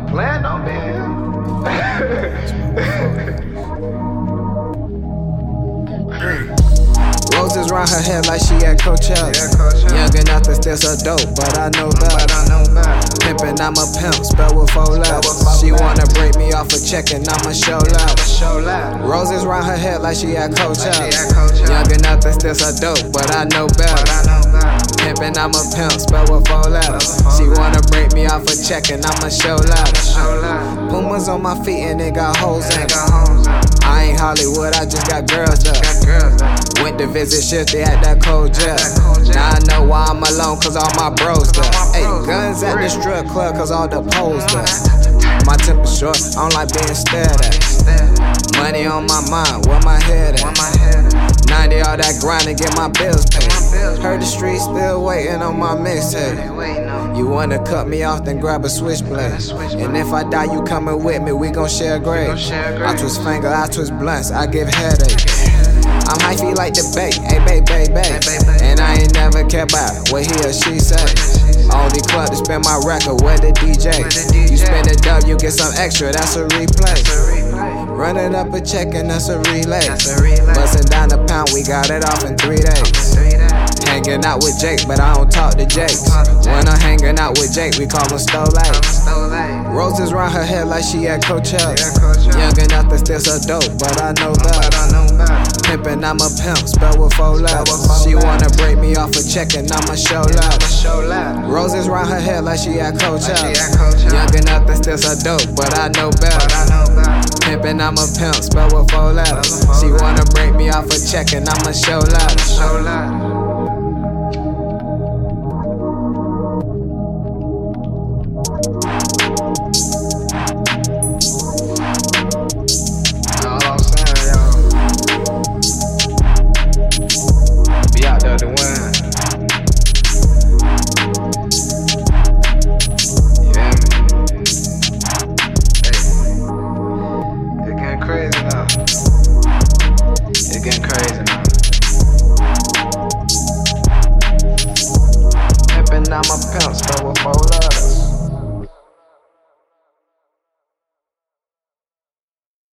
plan on being. Roses round her head like she at Coachella. Yeah, Coachella. Young enough to still so dope, but I know better. I. Pimpin', I'm a pimp, spell with four letters. She wanna break me off a check and I'ma show love. Roses round her head like she at Coachella. she at Coachella. Young enough to still so dope, but I know better. Know I'm a pimp, spell with four letters. She wanna break me off a check and I'ma show love. Pumas on my feet and they got holes in. I ain't Hollywood, I just got girls up. Went to visit Shifty at that cold jet. Now I know why I'm alone, cause all my bros my Hey, guns at the strip club, cause all the poles there. My temper short, I don't like being stared at. Money on my mind, where my head at? My head. 90 all that grind to get my bills paid. Heard the streets still waiting on my mixtape. You wanna cut me off, then grab a switchblade. And if I die, you coming with me, we gon' share a grave. I twist finger, I twist blunts, I give headache. I'm hyphy like the bait, hey. Hey, babe, babe. And I ain't never care about what he or she say. Only club to spin my record, where the DJ. You spin a dub, you get some extra, that's a replay. It's a replay. Running up a check and that's a relay. Busting down a pound, we got it off in three days. Hanging out with Jake, but I don't talk to Jake. Talk to Jake. When I'm hanging out with Jake, we call him late. Roses round her head like she at Coachella. Young enough to still so dope, but I know But better. Know better. Pimpin', I'm a pimp, spell with four letters. She wanna break me off a check and I'ma show love. Roses round her head like she at Coachella. Like she at Coachella. Young enough to still so dope, but I know better pimpin', I'm a pimp, spell with four letters. She wanna break me off a check and I'ma show love. Thank now. It's getting crazy man.